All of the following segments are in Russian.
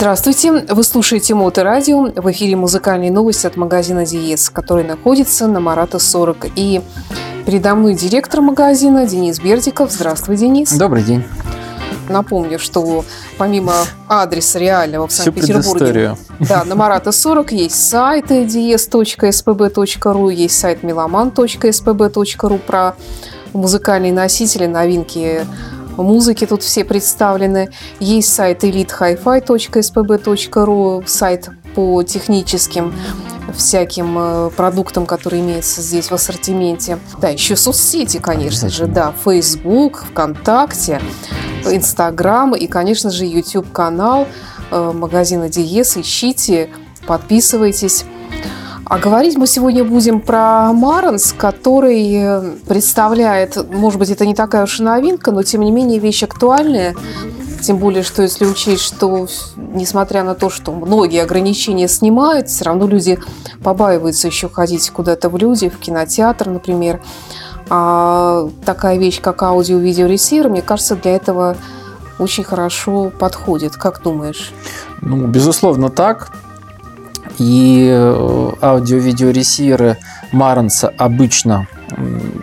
Здравствуйте! Вы слушаете Моторадио. В эфире музыкальные новости от магазина Диес, который находится на Марата 40. И передо мной директор магазина Денис Бердиков. Здравствуй, Денис. Добрый день. Напомню, что помимо адреса реального в Санкт-Петербурге, да, на Марата 40 есть сайты ds.spb.ru, есть сайт meloman.spb.ru про музыкальные носители, новинки музыки тут все представлены. Есть сайт elitehifi.spb.ru, сайт по техническим всяким э, продуктам, которые имеются здесь в ассортименте. Да, еще соцсети, конечно же, да, Facebook, ВКонтакте, Инстаграм и, конечно же, YouTube-канал э, магазина Диес. Ищите, подписывайтесь. А говорить мы сегодня будем про Маранс, который э, представляет, может быть, это не такая уж и новинка, но тем не менее вещь актуальная. Тем более, что если учесть, что несмотря на то, что многие ограничения снимают, все равно люди побаиваются еще ходить куда-то в люди, в кинотеатр, например. А такая вещь, как аудио-видеоресивер, мне кажется, для этого очень хорошо подходит. Как думаешь? Ну, безусловно, так. И э, аудио-видеоресиверы Маранса обычно,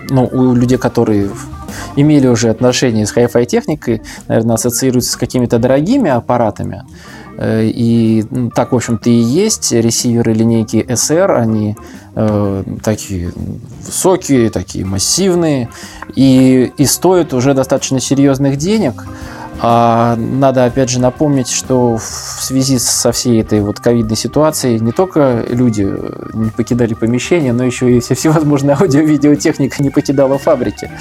ну, у людей, которые имели уже отношения с хай-фай техникой, наверное, ассоциируются с какими-то дорогими аппаратами. Э, и ну, так, в общем-то, и есть. Ресиверы линейки SR, они э, такие высокие, такие массивные, и, и стоят уже достаточно серьезных денег. А надо опять же напомнить, что в связи со всей этой вот ковидной ситуацией не только люди не покидали помещения, но еще и всевозможная аудио-видеотехника не покидала фабрики.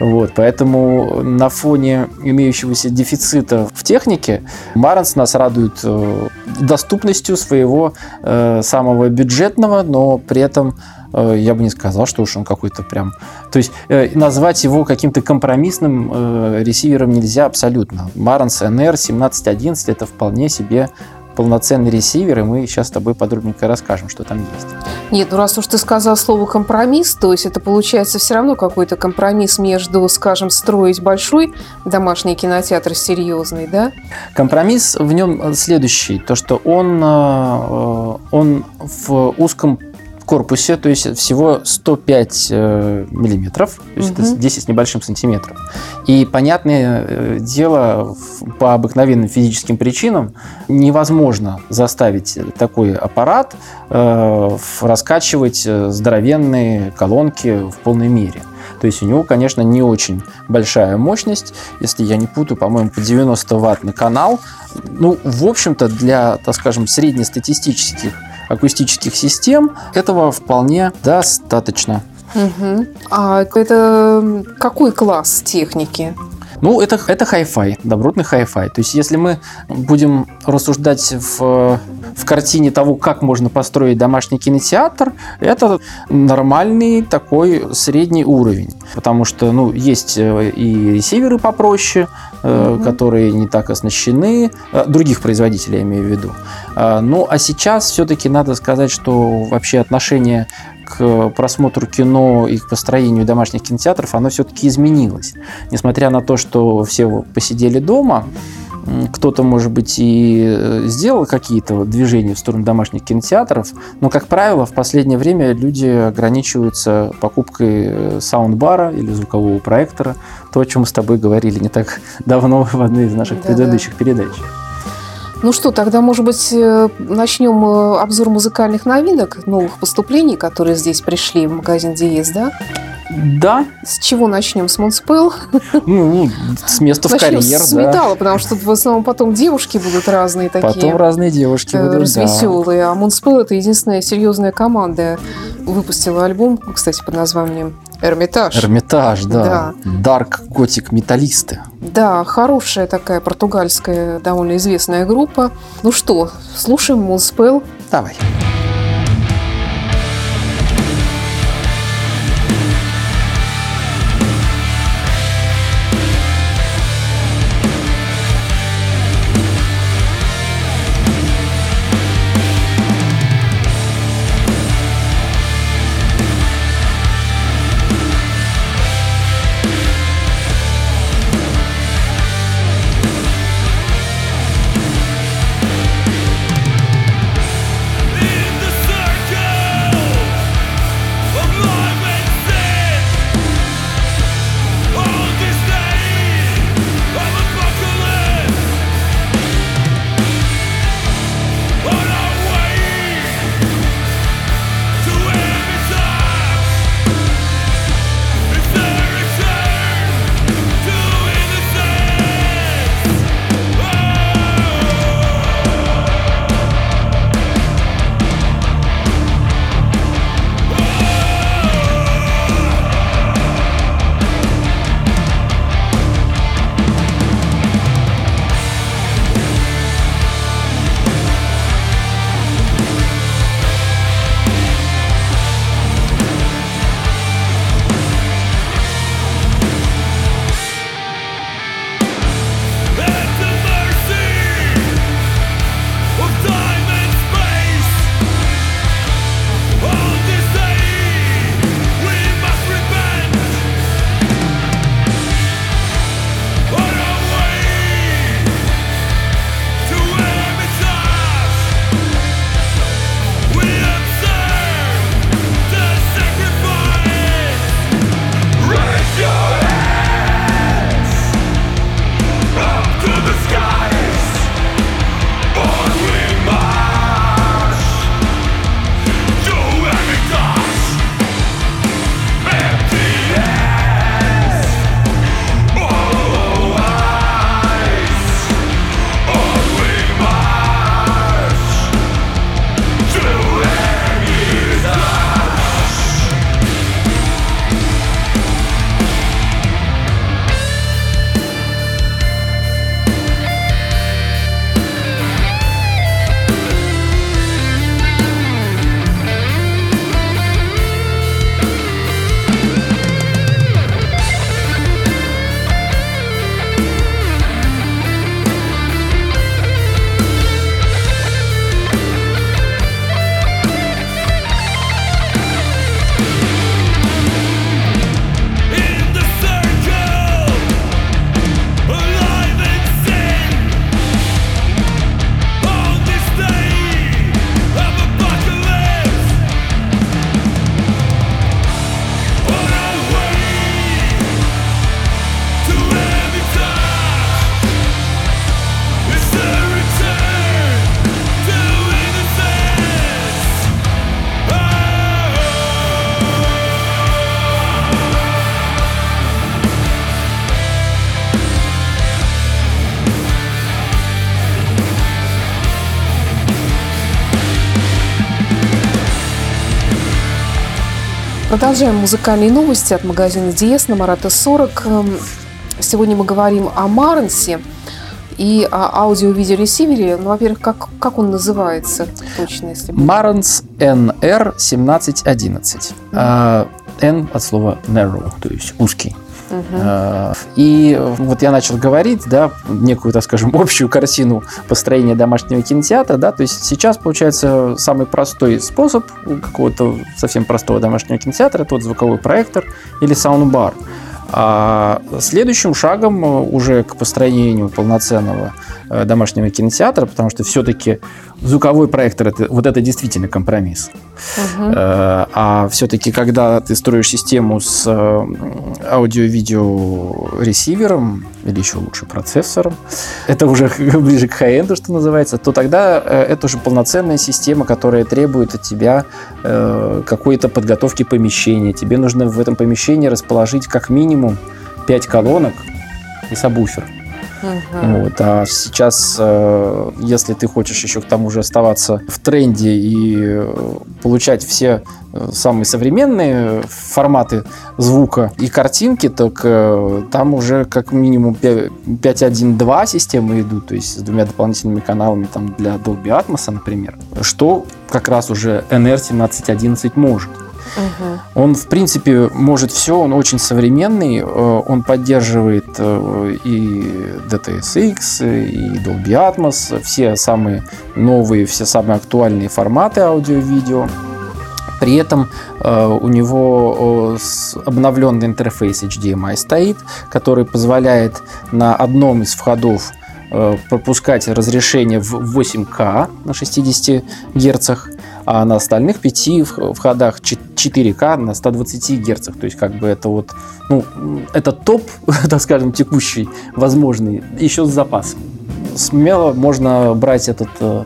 Вот, поэтому на фоне имеющегося дефицита в технике Маранс нас радует э, доступностью своего э, самого бюджетного, но при этом Э, я бы не сказал, что уж он какой-то прям... То есть э, назвать его каким-то компромиссным э, ресивером нельзя абсолютно. Marantz NR 1711 это вполне себе полноценный ресивер, и мы сейчас с тобой подробненько расскажем, что там есть. Нет, ну раз уж ты сказал слово компромисс, то есть это получается все равно какой-то компромисс между, скажем, строить большой домашний кинотеатр серьезный, да? Компромисс в нем следующий, то что он, он в узком корпусе, то есть всего 105 э, миллиметров, то есть угу. это 10 с небольшим сантиметров. И, понятное э, дело, по обыкновенным физическим причинам невозможно заставить такой аппарат э, раскачивать здоровенные колонки в полной мере. То есть у него, конечно, не очень большая мощность. Если я не путаю, по-моему, по 90 ватт на канал. Ну, в общем-то, для, так скажем, среднестатистических акустических систем этого вполне достаточно. Угу. А это какой класс техники? Ну, это, это хай-фай, добротный хай-фай. То есть, если мы будем рассуждать в, в картине того, как можно построить домашний кинотеатр, это нормальный такой средний уровень. Потому что, ну, есть э, и ресиверы попроще, угу. которые не так оснащены, э, других производителей я имею в виду. Ну, а сейчас все-таки надо сказать, что вообще отношение к просмотру кино и к построению домашних кинотеатров, оно все-таки изменилось. Несмотря на то, что все посидели дома, кто-то, может быть, и э, сделал какие-то движения в сторону домашних кинотеатров, но, как правило, в последнее время люди ограничиваются покупкой э, саундбара или звукового проектора, то, о чем мы с тобой говорили не так давно в одной из наших да, предыдущих да. передач. Ну что, тогда, может быть, э, начнем э, обзор музыкальных новинок, новых поступлений, которые здесь пришли в магазин Диез, да? Да. С чего начнем? С Монспел? Ну, с места в карьер, с да. металла, потому что в основном потом девушки будут разные такие. Потом разные девушки будут, Развеселые. Да. А Монспел – это единственная серьезная команда. Выпустила альбом, кстати, под названием Эрмитаж. Эрмитаж, да. да. Дарк Готик Металлисты. Да, хорошая такая португальская, довольно известная группа. Ну что, слушаем Монспел. Давай. Давай. Продолжаем музыкальные новости от магазина Диес на Марата 40. Эм, сегодня мы говорим о Марнсе и о аудио-видеоресивере. Ну, во-первых, как, как он называется точно? Если Marantz NR1711. Mm-hmm. N от слова narrow, то есть узкий. Угу. И вот я начал говорить, да, некую, так скажем, общую картину построения домашнего кинотеатра, да, то есть сейчас получается самый простой способ какого-то совсем простого домашнего кинотеатра, это вот звуковой проектор или саундбар. А следующим шагом э, уже к построению полноценного домашнего кинотеатра, потому что все-таки звуковой проектор это вот это действительно компромисс. Угу. А все-таки, когда ты строишь систему с аудио-видео ресивером или еще лучше процессором, это уже ближе к хай-энду, что называется, то тогда это уже полноценная система, которая требует от тебя какой-то подготовки помещения. Тебе нужно в этом помещении расположить как минимум 5 колонок и сабвуфер. Угу. Вот. А сейчас, э, если ты хочешь еще к тому же оставаться в тренде и э, получать все э, самые современные форматы звука и картинки, так там уже как минимум 5.1.2 системы идут, то есть с двумя дополнительными каналами там для Dolby Atmos, например, что как раз уже NR1711 может. Угу. Он, в принципе, может все, он очень современный, э, он поддерживает э, и DTSX, и Dolby Atmos, все самые новые, все самые актуальные форматы аудио-видео. При этом э, у него обновленный интерфейс HDMI стоит, который позволяет на одном из входов пропускать разрешение в 8К на 60 герцах а на остальных пяти входах 4К на 120 Гц. То есть, как бы это вот, ну, это топ, так скажем, текущий, возможный, еще с запасом. Смело можно брать этот э,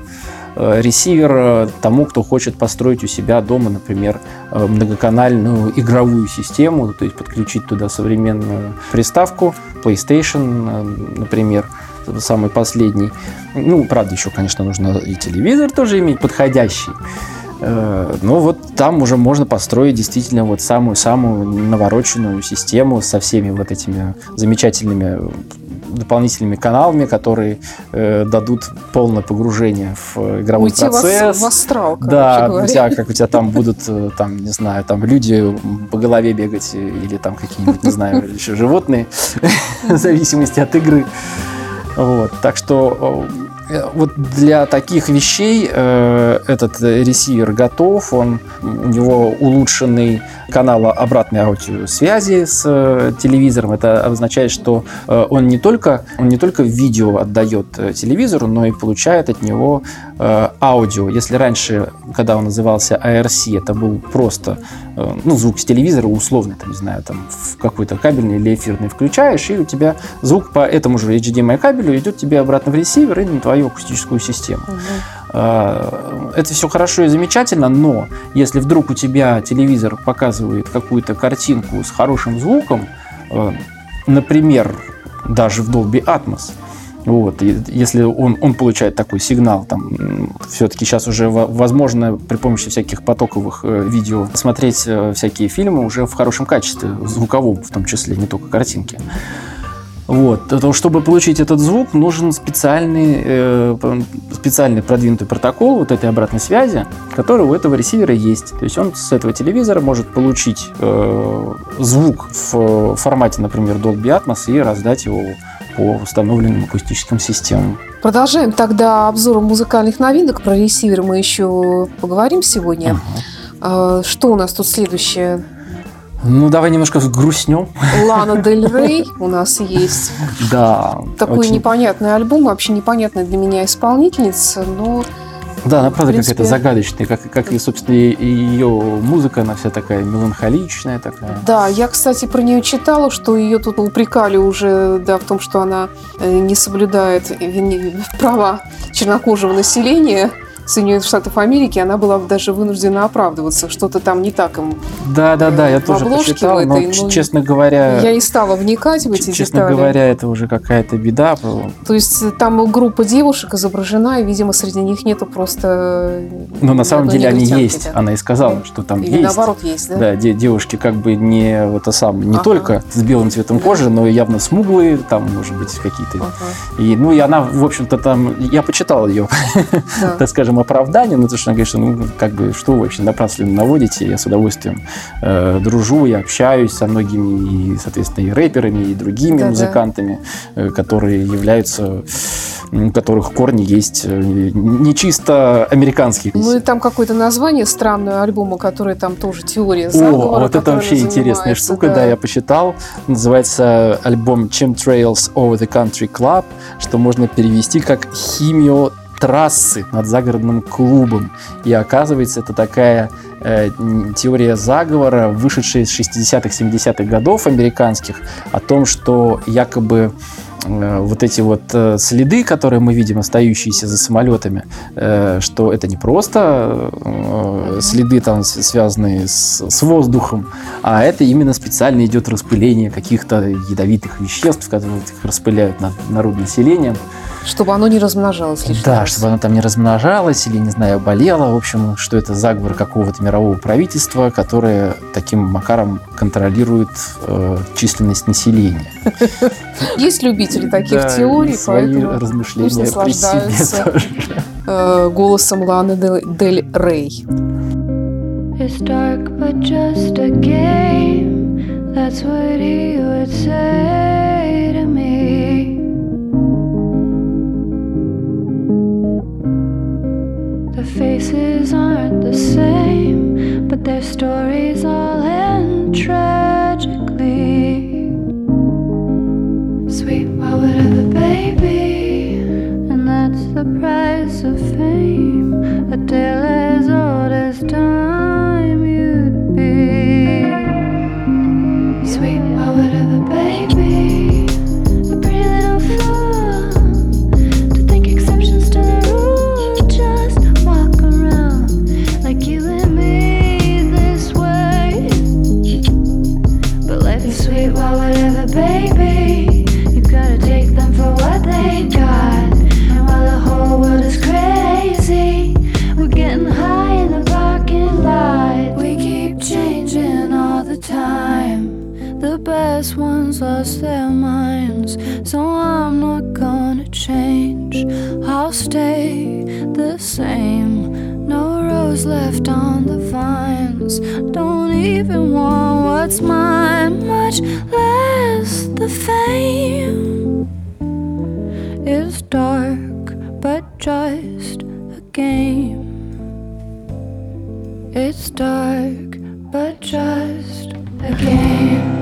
э, ресивер э, тому, кто хочет построить у себя дома, например, многоканальную игровую систему, то есть подключить туда современную приставку, PlayStation, например, самый последний. Ну, правда, еще, конечно, нужно и телевизор тоже иметь подходящий. Э, но вот там уже можно построить действительно вот самую-самую навороченную систему со всеми вот этими замечательными дополнительными каналами, которые э, дадут полное погружение в игровой Уйти процесс. В, в астрал, да, у тебя, как у тебя там будут, э, там, не знаю, там люди по голове бегать или там какие-нибудь, не знаю, еще животные, в зависимости от игры. Вот, так что э, вот для таких вещей э, этот ресивер готов, он, у него улучшенный канал обратной аудиосвязи с э, телевизором. Это означает, что э, он не только, он не только видео отдает э, телевизору, но и получает от него э, аудио. Если раньше, когда он назывался ARC, это был просто э, ну, звук с телевизора, условный, там, не знаю, там в какой-то кабельный или эфирный включаешь, и у тебя звук по этому же HDMI кабелю идет тебе обратно в ресивер и на твою акустическую систему. Угу. Это все хорошо и замечательно, но если вдруг у тебя телевизор показывает какую-то картинку с хорошим звуком, э, например, даже в Dolby Atmos, вот, если он, он получает такой сигнал, там, все-таки сейчас уже возможно при помощи всяких потоковых э, видео смотреть всякие фильмы уже в хорошем качестве, звуковом в том числе, не только картинки. Вот. Чтобы получить этот звук, нужен специальный, э, специальный продвинутый протокол вот этой обратной связи, который у этого ресивера есть. То есть он с этого телевизора может получить э, звук в формате, например, Dolby Atmos и раздать его по установленным акустическим системам. Продолжаем тогда обзором музыкальных новинок. Про ресивер мы еще поговорим сегодня. Uh-huh. Что у нас тут следующее? Ну, давай немножко грустнем. Лана Дель Рей у нас есть. Да. Такой очень... непонятный альбом, вообще непонятная для меня исполнительница, но... Да, она правда какая-то загадочная, как, как и, собственно, ее музыка, она вся такая меланхоличная такая. Да, я, кстати, про нее читала, что ее тут упрекали уже, да, в том, что она э, не соблюдает права чернокожего населения Соединенных Штатов Америки, она была даже вынуждена оправдываться, что-то там не так им. Да, да, да, я тоже почитал, но, ну, честно говоря... Я не стала вникать в эти честно детали. говоря, это уже какая-то беда. То есть там группа девушек изображена, и, видимо, среди них нету просто... Но на самом деле они есть. Да. Она и сказала, что там Или есть. наоборот есть, да? Да, девушки как бы не это сам, не ага. только с белым цветом кожи, но и явно смуглые, там, может быть, какие-то. Ага. И, ну, и она, в общем-то, там, я почитал ее, да. так скажем, оправдание, но то, что она говорит, что, ну, как бы, что вы вообще напрасно наводите, я с удовольствием э, дружу, я общаюсь со многими, и, соответственно, и рэперами, и другими да, музыкантами, э, которые являются у которых корни есть э, не чисто американские. Ну и там какое-то название странное альбома, который там тоже теория заговора. О, вот это вообще интересная штука, да. да, я посчитал. Называется альбом Chemtrails Over the Country Club, что можно перевести как «Химио трассы над загородным клубом. И оказывается, это такая э, теория заговора, вышедшая из 60-х, 70-х годов американских, о том, что якобы э, вот эти вот э, следы, которые мы видим, остающиеся за самолетами, э, что это не просто следы там связанные с, воздухом, а это именно специально идет распыление каких-то ядовитых веществ, которые распыляют над народным населением. Чтобы оно не размножалось лишний Да, раз. чтобы оно там не размножалось или, не знаю, болело. В общем, что это заговор какого-то мирового правительства, которое таким макаром контролирует э, численность населения. Есть любители таких теорий, поэтому размышления наслаждаются э, голосом Ланы Дель Рей. It's dark, but just a game. That's what he would say faces aren't the same, but their stories all end. So I'm not gonna change. I'll stay the same. No rose left on the vines. Don't even want what's mine, much less the fame. It's dark, but just a game. It's dark, but just a game.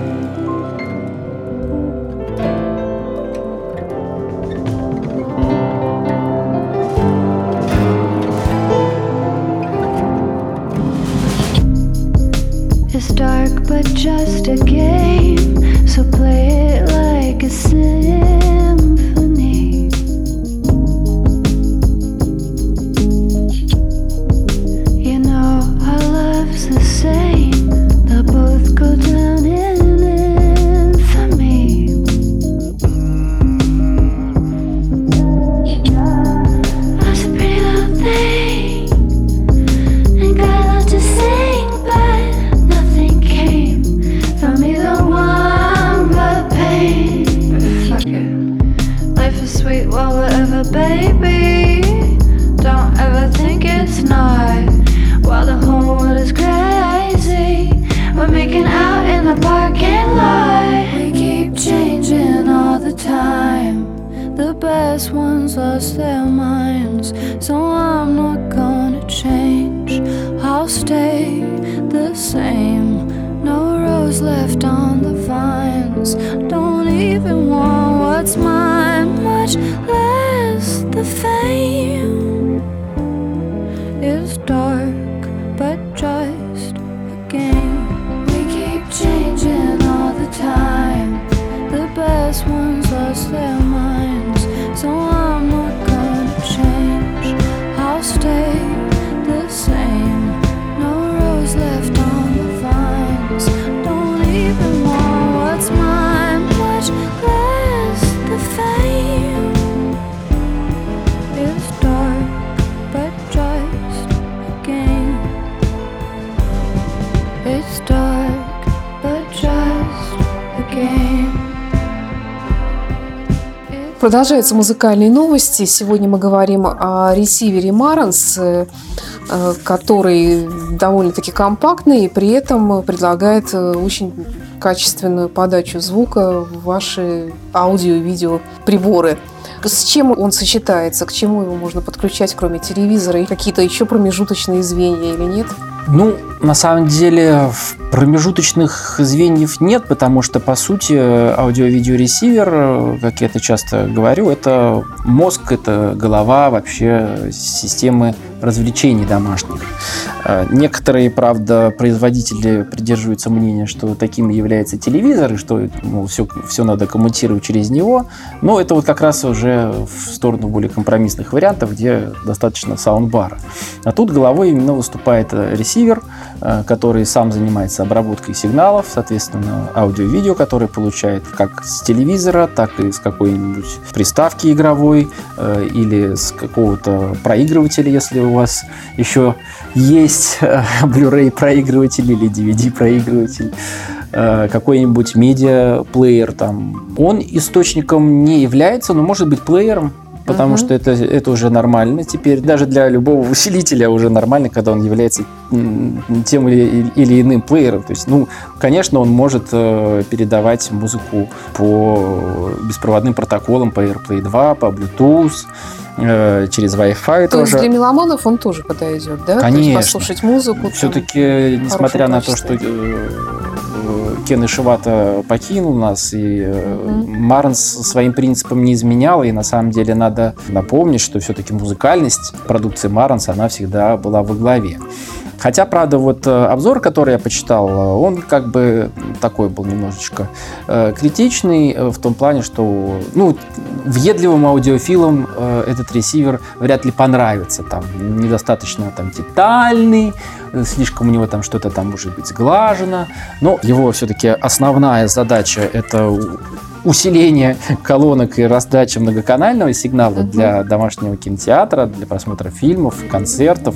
But just a game. So play is dark. Продолжаются музыкальные новости. Сегодня мы говорим о ресивере Marantz, э, который довольно-таки компактный и при этом предлагает э, очень качественную подачу звука в ваши аудио и видео приборы. С чем он сочетается? К чему его можно подключать, кроме телевизора? И какие-то еще промежуточные звенья или нет? Ну, на самом деле, промежуточных звеньев нет, потому что, по сути, аудио-видеоресивер, как я это часто говорю, это мозг, это голова вообще системы развлечений домашних. Э, некоторые, правда, производители придерживаются мнения, что таким является телевизор, и что ну, все, все надо коммутировать через него. Но это вот как раз уже в сторону более компромиссных вариантов, где достаточно саундбара. А тут головой именно выступает ресивер, э, который сам занимается обработкой сигналов, соответственно, аудио-видео, который получает как с телевизора, так и с какой-нибудь приставки игровой э, или с какого-то проигрывателя, если у вас еще есть э, Blu-ray проигрыватель или DVD проигрыватель, э, какой-нибудь медиа-плеер там, он источником не является, но может быть плеером, потому uh-huh. что это, это уже нормально. Теперь даже для любого усилителя уже нормально, когда он является тем или, или иным плеером. То есть, ну, конечно, он может э, передавать музыку по беспроводным протоколам, по AirPlay 2, по Bluetooth, Э, через Wi-Fi то тоже. есть для меломанов он тоже подойдет, да? Конечно. То есть послушать музыку. Все-таки, несмотря на то, что э, Кен Ишивата покинул нас, и угу. Марнс своим принципам не изменял, и на самом деле надо напомнить, что все-таки музыкальность продукции Марнса, она всегда была во главе. Хотя, правда, вот э, обзор, который я почитал, э, он как бы такой был немножечко э, критичный в том плане, что ну, въедливым аудиофилам этот ресивер вряд ли понравится. Там недостаточно там детальный, слишком у него там что-то там может быть сглажено. Но его все-таки основная задача это усиление колонок и раздача многоканального сигнала для домашнего кинотеатра, для просмотра фильмов, концертов.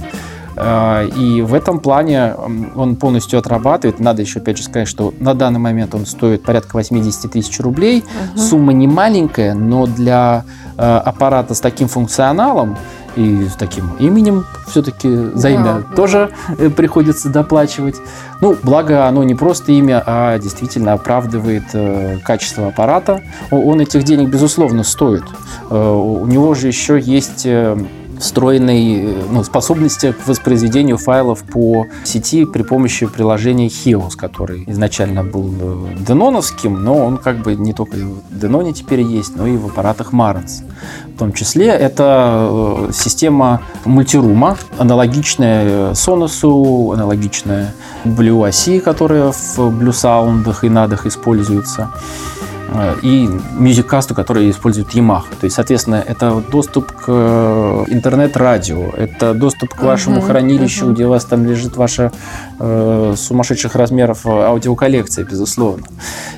А, и в этом плане он полностью отрабатывает. Надо еще опять же сказать, что на данный момент он стоит порядка 80 тысяч рублей. Угу. Сумма не маленькая, но для а, аппарата с таким функционалом и с таким именем все-таки за имя да, тоже да. приходится доплачивать. Ну, благо оно не просто имя, а действительно оправдывает э, качество аппарата. Он этих денег, безусловно, стоит. Э, у него же еще есть э, встроенной ну, способности к воспроизведению файлов по сети при помощи приложения Heos, который изначально был э, деноновским, но он как бы не только в Деноне теперь есть, но и в аппаратах Marantz. В том числе это э, система мультирума, аналогичная Sonos, аналогичная Blue OSI, которая в Blue Sound и надах используется. Э, и мюзикасту, который использует Yamaha. То есть, соответственно, это доступ к э, интернет-радио, это доступ к вашему uh-huh, хранилищу, uh-huh. где у вас там лежит ваша э, сумасшедших размеров аудиоколлекция, безусловно.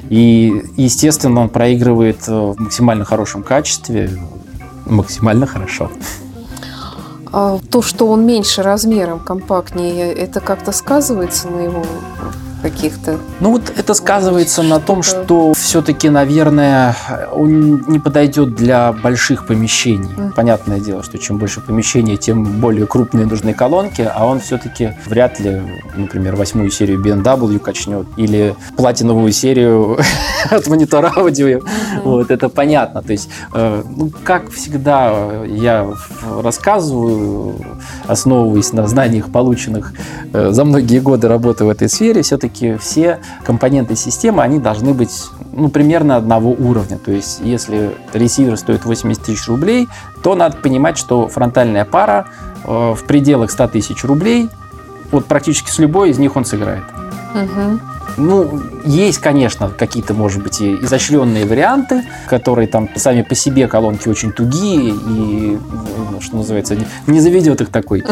И, естественно, он проигрывает в максимально хорошем качестве, максимально хорошо. А то, что он меньше размером, компактнее, это как-то сказывается на его каких-то. Ну вот это сказывается на том, что все-таки, наверное, он не подойдет для больших помещений. Mm. Понятное дело, что чем больше помещений, тем более крупные нужны колонки, а он все-таки вряд ли, например, восьмую серию BMW качнет или платиновую серию от монитора аудио. Mm-hmm. Вот это понятно. То есть, э, ну, как всегда, я рассказываю, основываясь на знаниях, полученных э, за многие годы работы в этой сфере, все-таки все-таки все компоненты системы, они должны быть ну, примерно одного уровня. То есть, если ресивер стоит 80 тысяч рублей, то надо понимать, что фронтальная пара э, в пределах 100 тысяч рублей, вот практически с любой из них он сыграет. Угу. Ну, есть, конечно, какие-то, может быть, и изощренные варианты, которые там сами по себе колонки очень тугие и, ну, что называется, не заведет их такой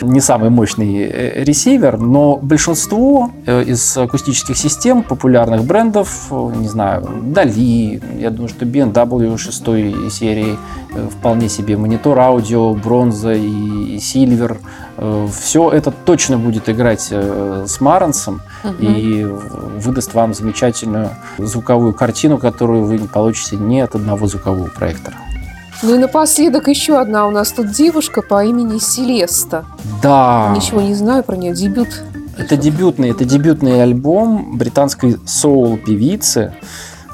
не самый мощный э, ресивер, но большинство э, из акустических систем популярных брендов, не знаю, Дали, я думаю, что BMW 6 серии, э, вполне себе монитор аудио, бронза и Сильвер, все это точно будет играть с Марансом. Угу. и выдаст вам замечательную звуковую картину, которую вы не получите ни от одного звукового проектора. Ну и напоследок еще одна у нас тут девушка по имени Селеста. Да. Ничего не знаю про нее. Дебют. Это дебютный, это дебютный альбом британской соул-певицы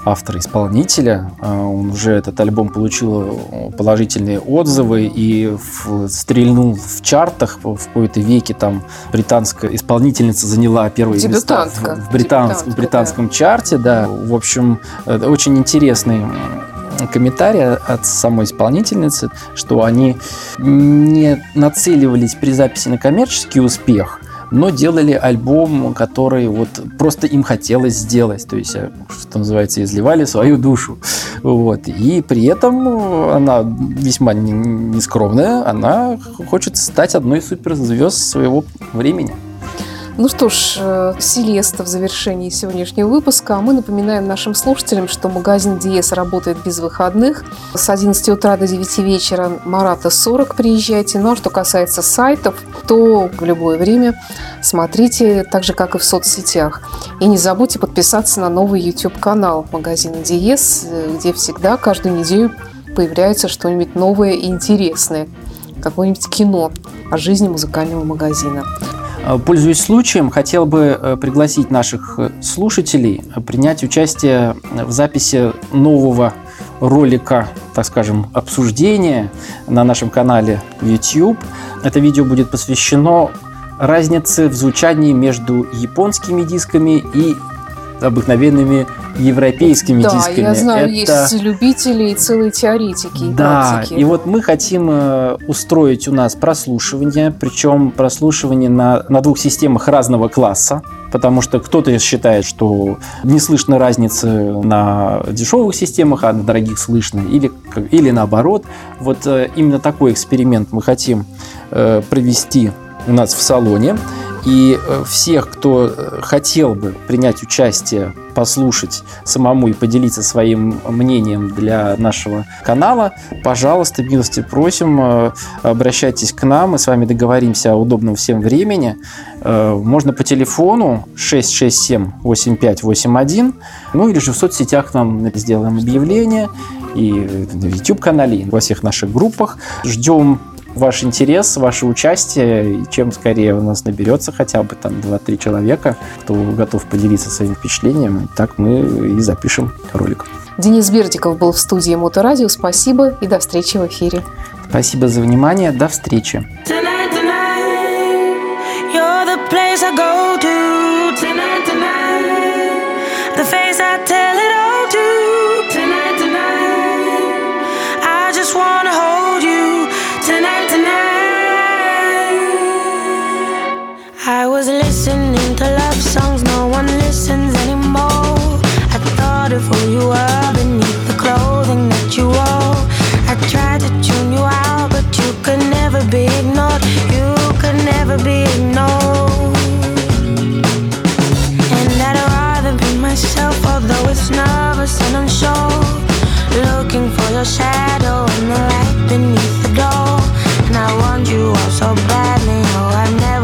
автора-исполнителя. А, он уже этот альбом получил положительные отзывы и в, стрельнул в чартах в какой-то веке. Там британская исполнительница заняла первые места в, в, британс, в британском да. чарте. Да. В общем, очень интересный комментарий от самой исполнительницы, что они не нацеливались при записи на коммерческий успех, но делали альбом, который вот просто им хотелось сделать, то есть, э, что называется, изливали свою душу. Вот. И при этом она весьма нескромная, она хочет стать одной из суперзвезд своего времени. Ну что ж, э, Селеста в завершении сегодняшнего выпуска. Мы напоминаем нашим слушателям, что магазин Диес работает без выходных. С 11 утра до 9 вечера Марата 40 приезжайте. Ну а что касается сайтов, то в любое время смотрите, так же, как и в соцсетях. И не забудьте подписаться на новый YouTube-канал магазина Диес, э, где всегда каждую неделю появляется что-нибудь новое и интересное. Какое-нибудь кино о жизни музыкального магазина. Э, пользуясь случаем, хотел бы э, пригласить наших э, слушателей принять участие в записи нового ролика, так скажем, обсуждения на нашем канале YouTube. Это видео будет посвящено разнице в звучании между японскими дисками и обыкновенными европейскими да, дисками. Да, я знаю, это... есть любители и целые теоретики и Да, практики. и вот мы хотим э, устроить у нас прослушивание, причем прослушивание на, на двух системах разного класса, потому что кто-то считает, что не слышно разницы на дешевых системах, а на дорогих слышно, или, или наоборот. Вот э, именно такой эксперимент мы хотим э, провести у нас в салоне. И э, всех, кто э, хотел бы принять участие, послушать самому и поделиться своим мнением для нашего канала, пожалуйста, милости просим, э, обращайтесь к нам, мы с вами договоримся о удобном всем времени. Можно по телефону 667-8581, ну или же в соцсетях нам сделаем объявление и в YouTube-канале, и во всех наших группах. Ждем ваш интерес, ваше участие, и чем скорее у нас наберется хотя бы там 2-3 человека, кто готов поделиться своим впечатлением, так мы и запишем ролик. Денис Бердиков был в студии Моторадио. Спасибо и до встречи в эфире. Спасибо за внимание. До встречи. Tonight, you were beneath the clothing that you wore. I tried to tune you out, but you could never be ignored. You could never be ignored. And I'd rather be myself, although it's nervous and unsure. Looking for your shadow in the light beneath the door. And I want you all so badly, oh, I. never.